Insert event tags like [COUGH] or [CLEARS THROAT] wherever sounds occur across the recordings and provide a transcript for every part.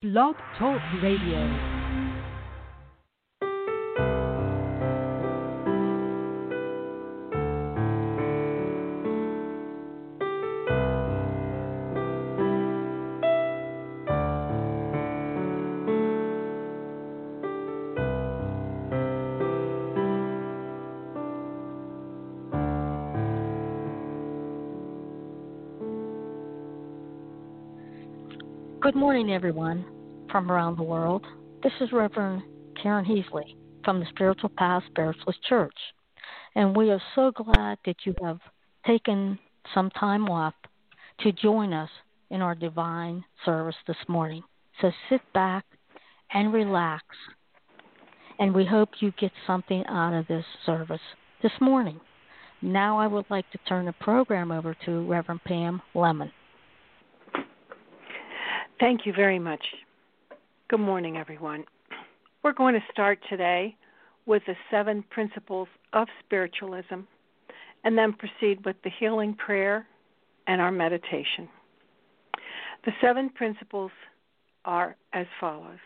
Blog Talk Radio. Morning, everyone from around the world. This is Reverend Karen Heasley from the Spiritual Path Spiritualist Church, and we are so glad that you have taken some time off to join us in our divine service this morning. So sit back and relax, and we hope you get something out of this service this morning. Now I would like to turn the program over to Reverend Pam Lemon. Thank you very much. Good morning, everyone. We're going to start today with the seven principles of spiritualism and then proceed with the healing prayer and our meditation. The seven principles are as follows.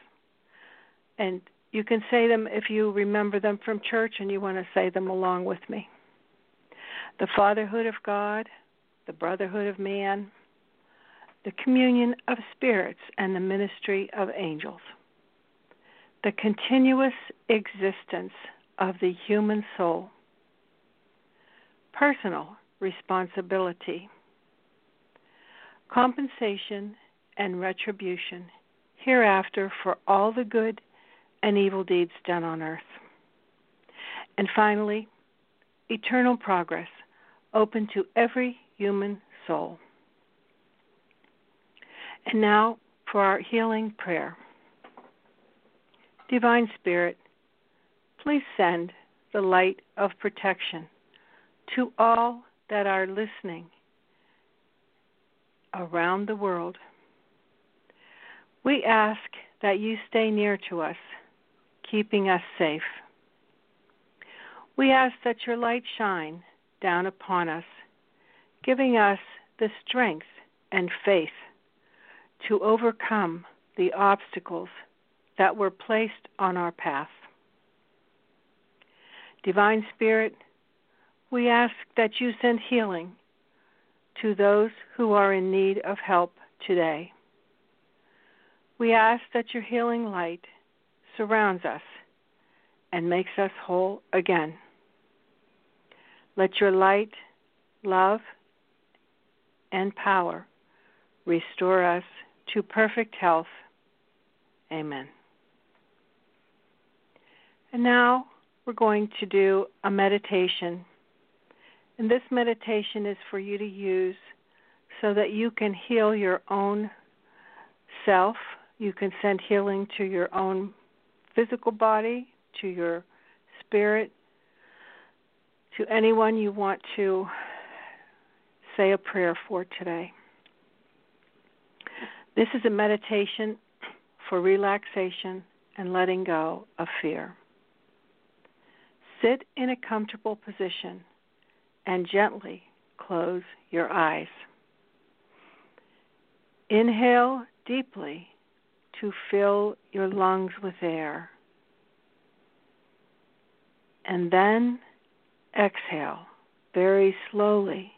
And you can say them if you remember them from church and you want to say them along with me. The fatherhood of God, the brotherhood of man, the communion of spirits, and the ministry of angels. The continuous existence of the human soul. Personal responsibility. Compensation and retribution hereafter for all the good and evil deeds done on earth. And finally, eternal progress open to every human soul. And now for our healing prayer. Divine Spirit, please send the light of protection to all that are listening around the world. We ask that you stay near to us, keeping us safe. We ask that your light shine down upon us, giving us the strength and faith to overcome the obstacles that were placed on our path. Divine Spirit, we ask that you send healing to those who are in need of help today. We ask that your healing light surrounds us and makes us whole again. Let your light, love, and power restore us to perfect health. Amen. And now we're going to do a meditation. And this meditation is for you to use so that you can heal your own self. You can send healing to your own physical body, to your spirit, to anyone you want to say a prayer for today. This is a meditation for relaxation and letting go of fear. Sit in a comfortable position and gently close your eyes. Inhale deeply to fill your lungs with air. And then exhale very slowly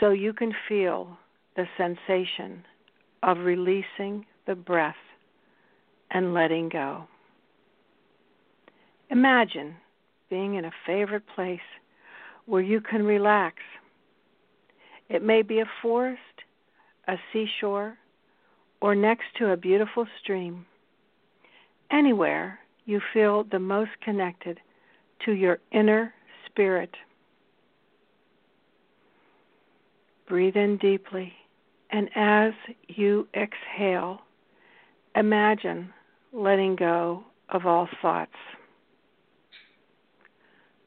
so you can feel the sensation of releasing the breath and letting go. Imagine being in a favorite place where you can relax. It may be a forest, a seashore, or next to a beautiful stream. Anywhere you feel the most connected to your inner spirit. Breathe in deeply and as you exhale, imagine letting go of all thoughts.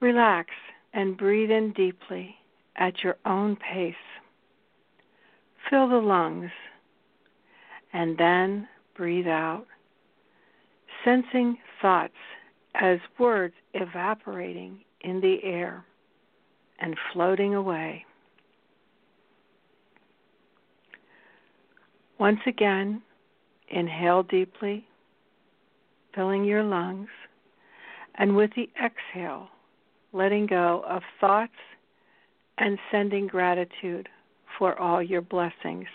Relax and breathe in deeply at your own pace. Fill the lungs and then breathe out, sensing thoughts as words evaporating in the air and floating away. Once again, inhale deeply, filling your lungs, and with the exhale, letting go of thoughts and sending gratitude for all your blessings.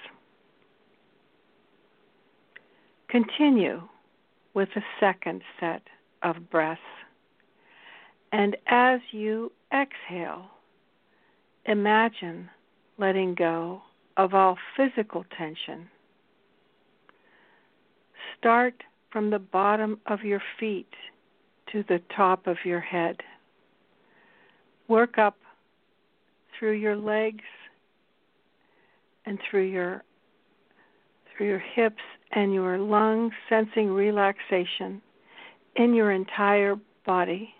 Continue with a second set of breaths. And as you exhale, imagine letting go of all physical tension. Start from the bottom of your feet to the top of your head. Work up through your legs and through your through your hips and your lungs, sensing relaxation in your entire body.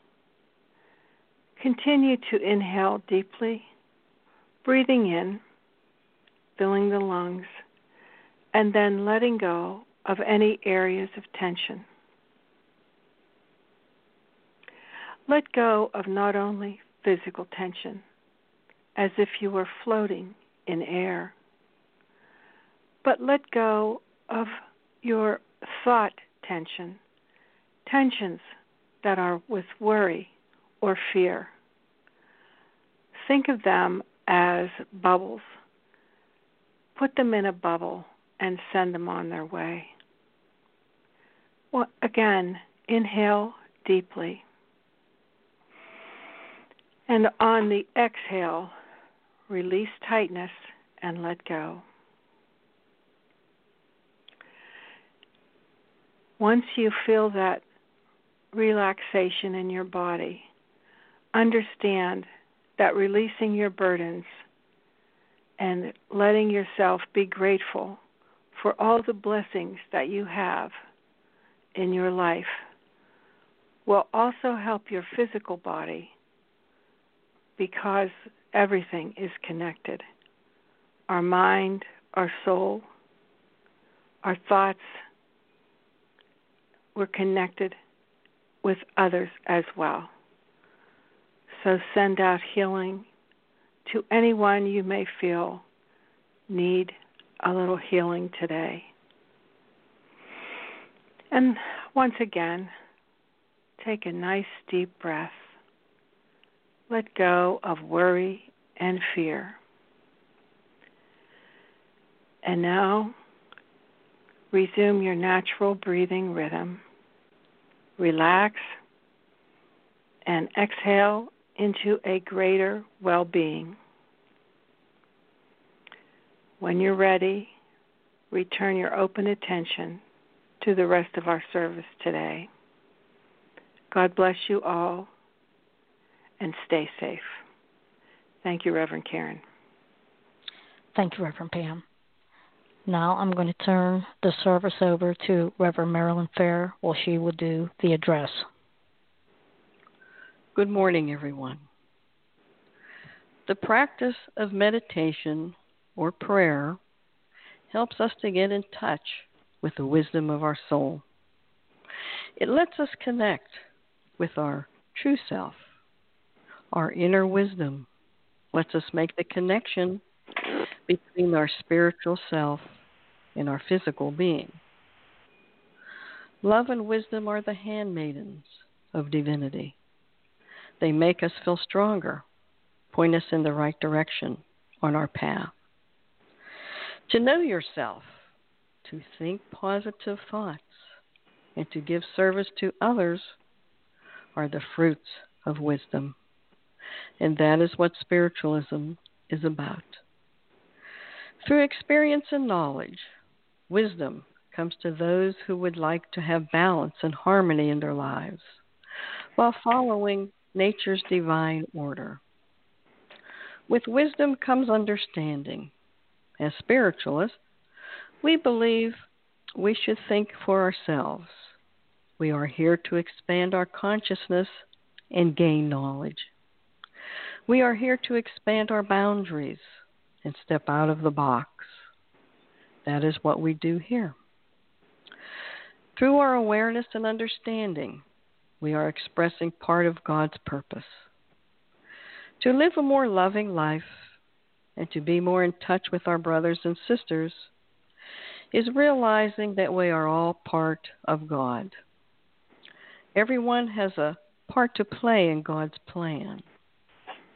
Continue to inhale deeply, breathing in, filling the lungs, and then letting go of any areas of tension. Let go of not only physical tension, as if you were floating in air, but let go of your thought tension, tensions that are with worry or fear. Think of them as bubbles. Put them in a bubble and send them on their way. Well, again, inhale deeply. And on the exhale, release tightness and let go. Once you feel that relaxation in your body, understand that releasing your burdens and letting yourself be grateful for all the blessings that you have in your life will also help your physical body because everything is connected our mind, our soul, our thoughts, we're connected with others as well. So send out healing to anyone you may feel need a little healing today. And once again, take a nice deep breath. Let go of worry and fear. And now, resume your natural breathing rhythm. Relax and exhale into a greater well being. When you're ready, return your open attention to the rest of our service today. God bless you all and stay safe. Thank you, Reverend Karen. Thank you, Reverend Pam. Now I'm going to turn the service over to Reverend Marilyn Fair while she will do the address. Good morning, everyone. The practice of meditation or prayer helps us to get in touch with the wisdom of our soul. It lets us connect with our true self. Our inner wisdom lets us make the connection between our spiritual self and our physical being. Love and wisdom are the handmaidens of divinity. They make us feel stronger, point us in the right direction on our path. To know yourself, to think positive thoughts, and to give service to others are the fruits of wisdom. And that is what spiritualism is about. Through experience and knowledge, wisdom comes to those who would like to have balance and harmony in their lives while following nature's divine order. With wisdom comes understanding. As spiritualists, we believe we should think for ourselves. We are here to expand our consciousness and gain knowledge. We are here to expand our boundaries and step out of the box. That is what we do here. Through our awareness and understanding, we are expressing part of God's purpose to live a more loving life and to be more in touch with our brothers and sisters. is realizing that we are all part of God. Everyone has a part to play in God's plan.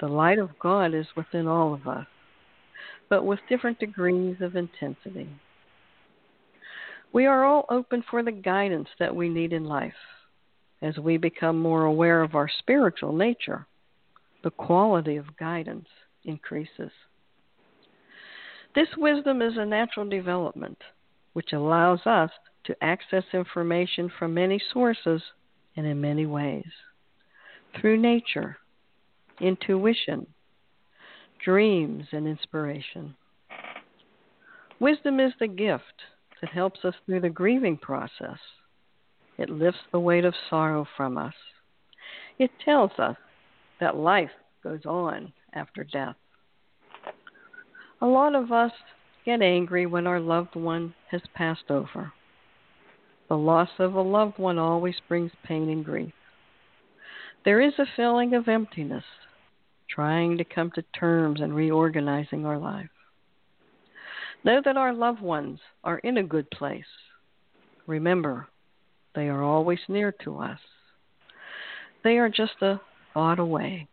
The light of God is within all of us, but with different degrees of intensity. We are all open for the guidance that we need in life. As we become more aware of our spiritual nature, the quality of guidance increases. This wisdom is a natural development which allows us to access information from many sources and in many ways through nature, intuition, dreams, and inspiration. Wisdom is the gift that helps us through the grieving process. It lifts the weight of sorrow from us. It tells us that life goes on after death. A lot of us get angry when our loved one has passed over. The loss of a loved one always brings pain and grief. There is a feeling of emptiness, trying to come to terms and reorganizing our life. Know that our loved ones are in a good place. Remember, they are always near to us. They are just a thought away.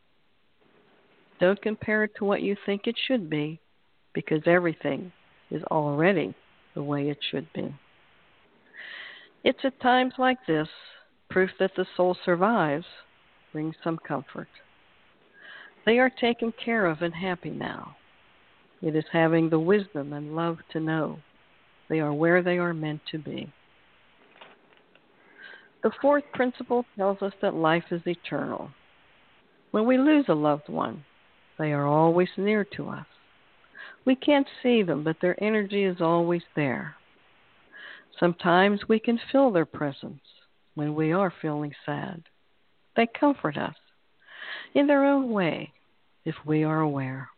Don't compare it to what you think it should be, because everything is already the way it should be. It's at times like this, proof that the soul survives, brings some comfort. They are taken care of and happy now. It is having the wisdom and love to know they are where they are meant to be. The fourth principle tells us that life is eternal. When we lose a loved one, they are always near to us. We can't see them, but their energy is always there. Sometimes we can feel their presence when we are feeling sad. They comfort us in their own way if we are aware.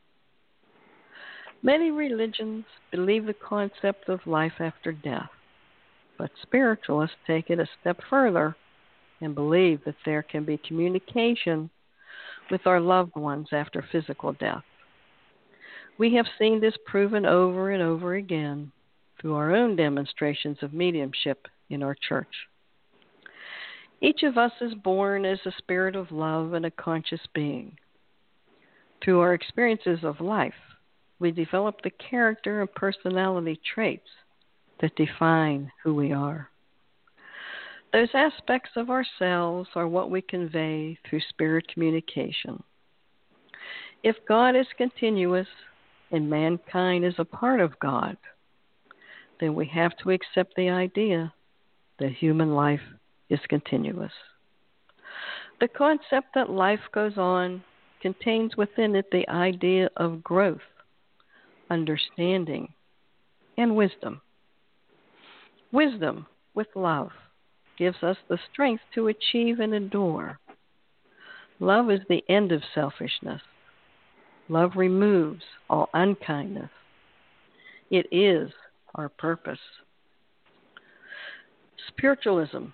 Many religions believe the concept of life after death, but spiritualists take it a step further and believe that there can be communication with our loved ones after physical death. We have seen this proven over and over again through our own demonstrations of mediumship in our church. Each of us is born as a spirit of love and a conscious being. Through our experiences of life, we develop the character and personality traits that define who we are. Those aspects of ourselves are what we convey through spirit communication. If God is continuous and mankind is a part of God, then we have to accept the idea that human life is continuous. The concept that life goes on contains within it the idea of growth, understanding, and wisdom. Wisdom with love gives us the strength to achieve and endure. Love is the end of selfishness. Love removes all unkindness. It is our purpose. Spiritualism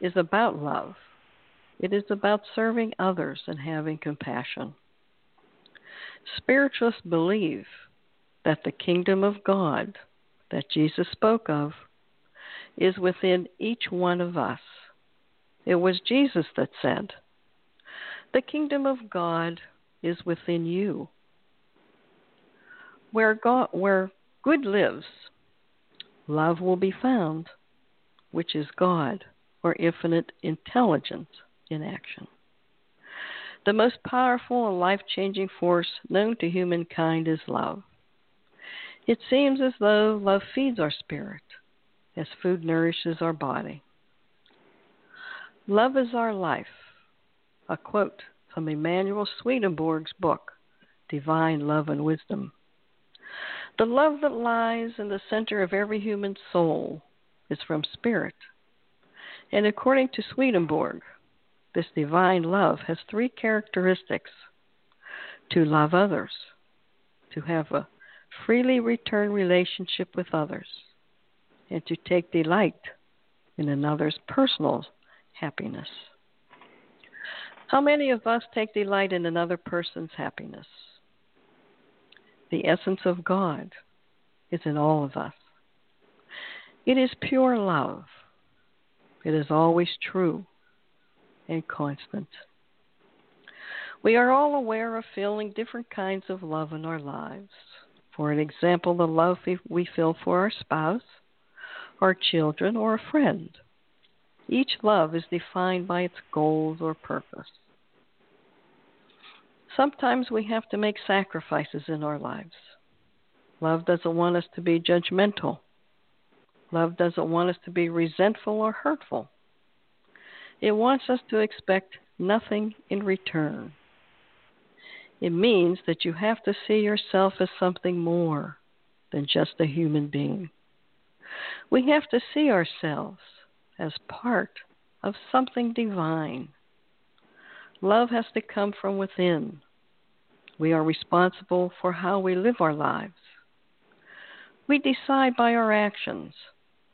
is about love. It is about serving others and having compassion. Spiritualists believe that the kingdom of God that Jesus spoke of is within each one of us. It was Jesus that said, The kingdom of God is within you. Where God where good lives, love will be found, which is God or infinite intelligence in action. The most powerful and life changing force known to humankind is love. It seems as though love feeds our spirit as food nourishes our body. Love is our life. A quote from Emanuel Swedenborg's book, Divine Love and Wisdom. The love that lies in the center of every human soul is from spirit. And according to Swedenborg, this divine love has three characteristics to love others, to have a freely return relationship with others, and to take delight in another's personal happiness. How many of us take delight in another person's happiness? The essence of God is in all of us. It is pure love. It is always true and constant. We are all aware of feeling different kinds of love in our lives. For an example, the love we feel for our spouse, our children, or a friend. Each love is defined by its goals or purpose. Sometimes we have to make sacrifices in our lives. Love doesn't want us to be judgmental. Love doesn't want us to be resentful or hurtful. It wants us to expect nothing in return. It means that you have to see yourself as something more than just a human being. We have to see ourselves as part of something divine. Love has to come from within. We are responsible for how we live our lives. We decide by our actions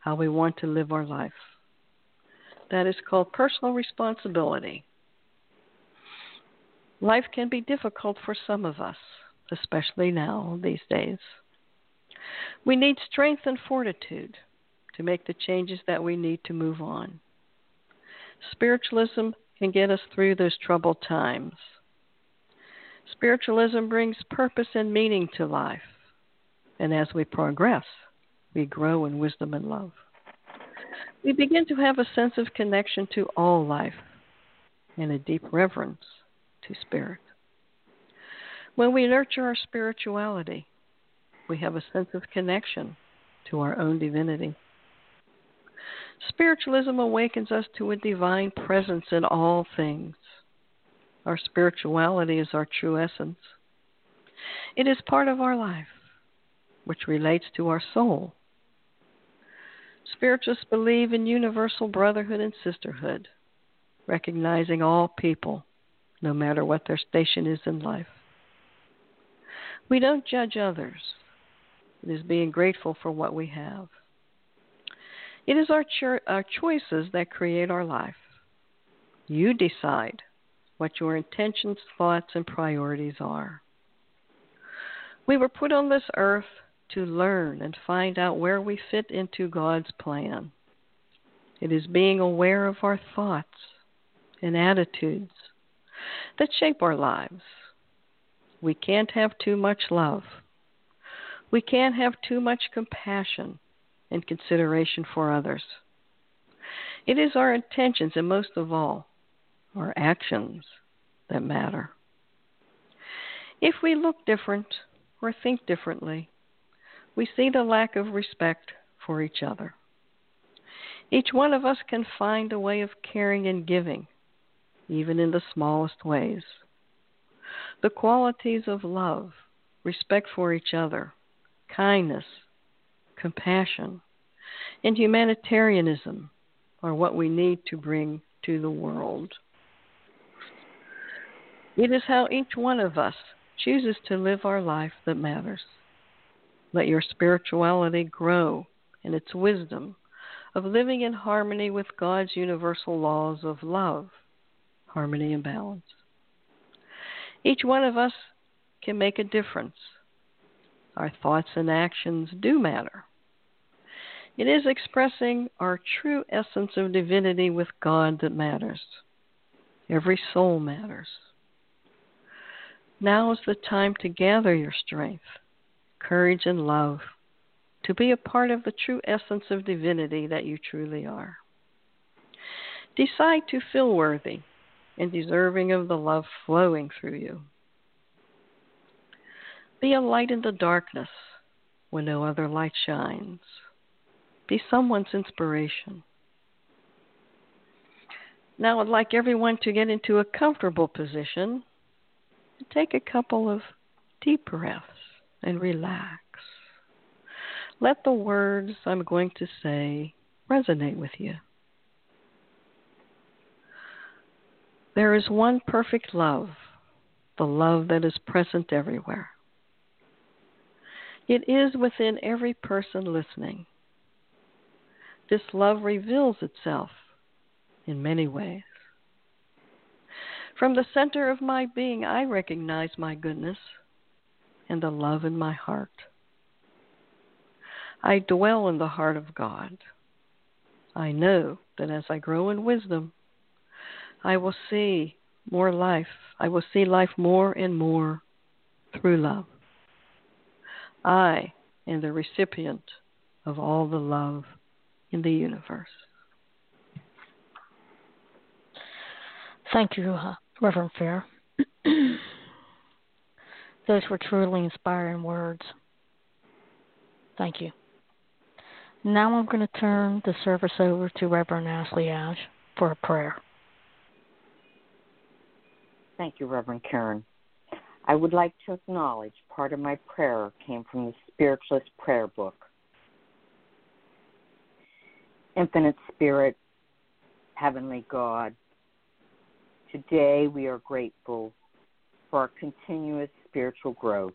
how we want to live our life. That is called personal responsibility. Life can be difficult for some of us, especially now, these days. We need strength and fortitude to make the changes that we need to move on. Spiritualism can get us through those troubled times. Spiritualism brings purpose and meaning to life. And as we progress, we grow in wisdom and love. We begin to have a sense of connection to all life and a deep reverence to spirit. When we nurture our spirituality, we have a sense of connection to our own divinity. Spiritualism awakens us to a divine presence in all things. Our spirituality is our true essence. It is part of our life, which relates to our soul. Spiritualists believe in universal brotherhood and sisterhood, recognizing all people no matter what their station is in life. We don't judge others. It is being grateful for what we have. It is our, cho- our choices that create our life. You decide what your intentions, thoughts, and priorities are. We were put on this earth to learn and find out where we fit into God's plan. It is being aware of our thoughts and attitudes that shape our lives. We can't have too much love. We can't have too much compassion and consideration for others. It is our intentions, and most of all, our actions that matter. If we look different or think differently, we see the lack of respect for each other. Each one of us can find a way of caring and giving even in the smallest ways. The qualities of love, respect for each other, kindness, compassion, and humanitarianism are what we need to bring to the world. It is how each one of us chooses to live our life that matters. Let your spirituality grow in its wisdom of living in harmony with God's universal laws of love harmony, and balance. Each one of us can make a difference. Our thoughts and actions do matter. It is expressing our true essence of divinity with God that matters. Every soul matters. Now is the time to gather your strength, courage, and love to be a part of the true essence of divinity that you truly are. Decide to feel worthy and deserving of the love flowing through you. Be a light in the darkness when no other light shines. Be someone's inspiration. Now, I'd like everyone to get into a comfortable position and take a couple of deep breaths and relax. Let the words I'm going to say resonate with you. There is one perfect love, the love that is present everywhere. It is within every person listening. This love reveals itself in many ways. From the center of my being, I recognize my goodness and the love in my heart. I dwell in the heart of God. I know that as I grow in wisdom, I will see more life. I will see life more and more through love. I am the recipient of all the love in the universe. Thank you, uh, Reverend Fair. [CLEARS THROAT] Those were truly inspiring words. Thank you. Now I'm going to turn the service over to Reverend Ashley Ash for a prayer. Thank you, Reverend Karen. I would like to acknowledge part of my prayer came from the Spiritualist Prayer Book. Infinite Spirit, Heavenly God, today we are grateful for our continuous spiritual growth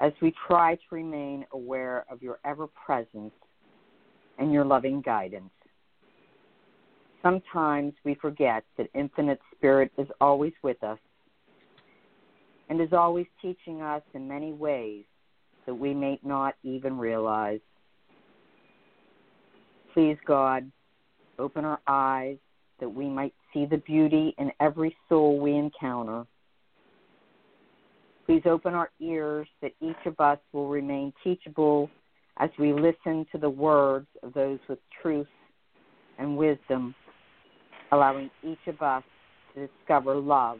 as we try to remain aware of your ever presence and your loving guidance. Sometimes we forget that Infinite Spirit is always with us and is always teaching us in many ways that we may not even realize. Please, God, open our eyes that we might see the beauty in every soul we encounter. Please open our ears that each of us will remain teachable as we listen to the words of those with truth and wisdom, allowing each of us to discover love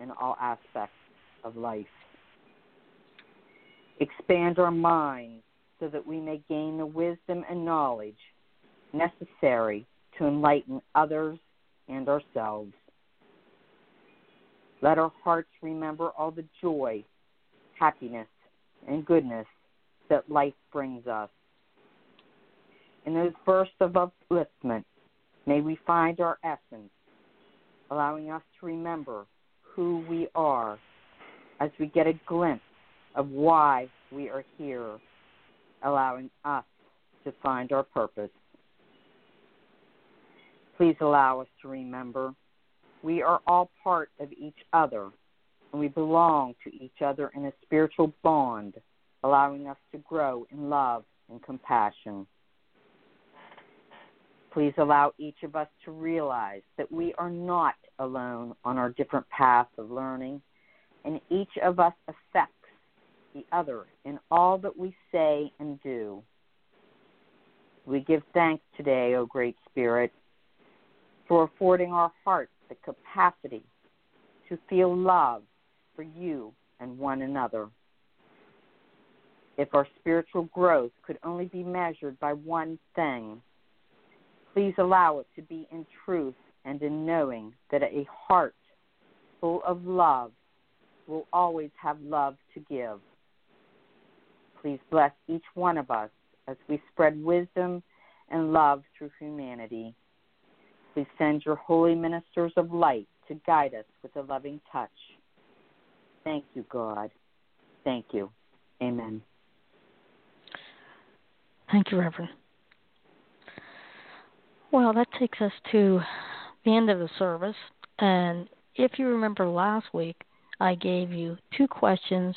in all aspects of life. Expand our minds so that we may gain the wisdom and knowledge necessary to enlighten others and ourselves. Let our hearts remember all the joy, happiness, and goodness that life brings us. In those bursts of upliftment, may we find our essence, allowing us to remember who we are as we get a glimpse of why we are here, allowing us to find our purpose. Please allow us to remember we are all part of each other and we belong to each other in a spiritual bond, allowing us to grow in love and compassion. Please allow each of us to realize that we are not alone on our different paths of learning, and each of us affects the other in all that we say and do. We give thanks today, O Great Spirit, for affording our hearts the capacity to feel love for you and one another. If our spiritual growth could only be measured by one thing, please allow it to be in truth and in knowing that a heart full of love will always have love to give. Please bless each one of us as we spread wisdom and love through humanity. Please send your holy ministers of light to guide us with a loving touch. Thank you, God. Thank you. Amen. Thank you, Reverend. Well, that takes us to the end of the service. And if you remember last week, I gave you two questions.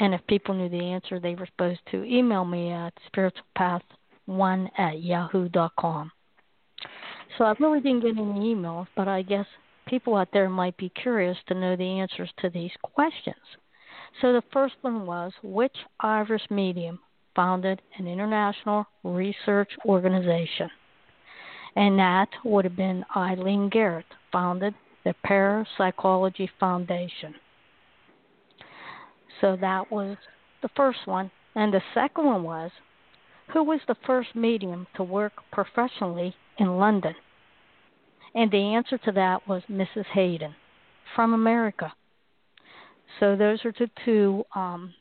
And if people knew the answer, they were supposed to email me at spiritualpath1 at yahoo.com. So I really didn't get any emails, but I guess people out there might be curious to know the answers to these questions. So the first one was which Irish medium founded an international research organization? And that would have been Eileen Garrett, founded the Parapsychology Foundation. So that was the first one. And the second one was who was the first medium to work professionally in London? And the answer to that was Mrs. Hayden from America. So those are the two um,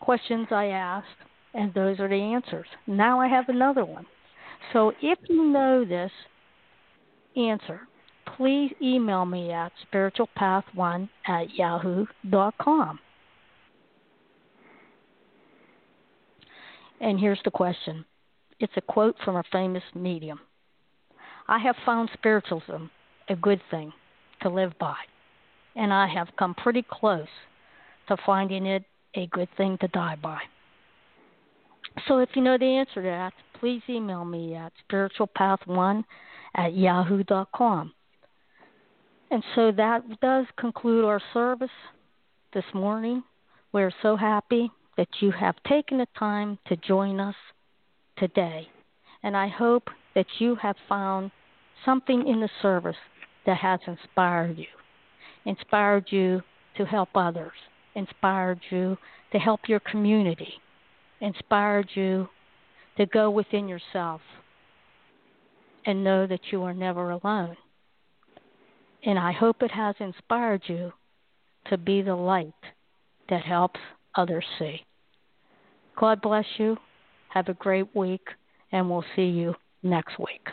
questions I asked, and those are the answers. Now I have another one. So if you know this answer, please email me at spiritualpath1 at yahoo.com. And here's the question it's a quote from a famous medium. I have found spiritualism a good thing to live by, and I have come pretty close to finding it a good thing to die by. So if you know the answer to that, please email me at spiritualpath1 at yahoo.com. And so that does conclude our service this morning. We're so happy that you have taken the time to join us today. And I hope that you have found something in the service that has inspired you, inspired you to help others, inspired you to help your community, inspired you to go within yourself and know that you are never alone. And I hope it has inspired you to be the light that helps others see. God bless you. Have a great week, and we'll see you next week.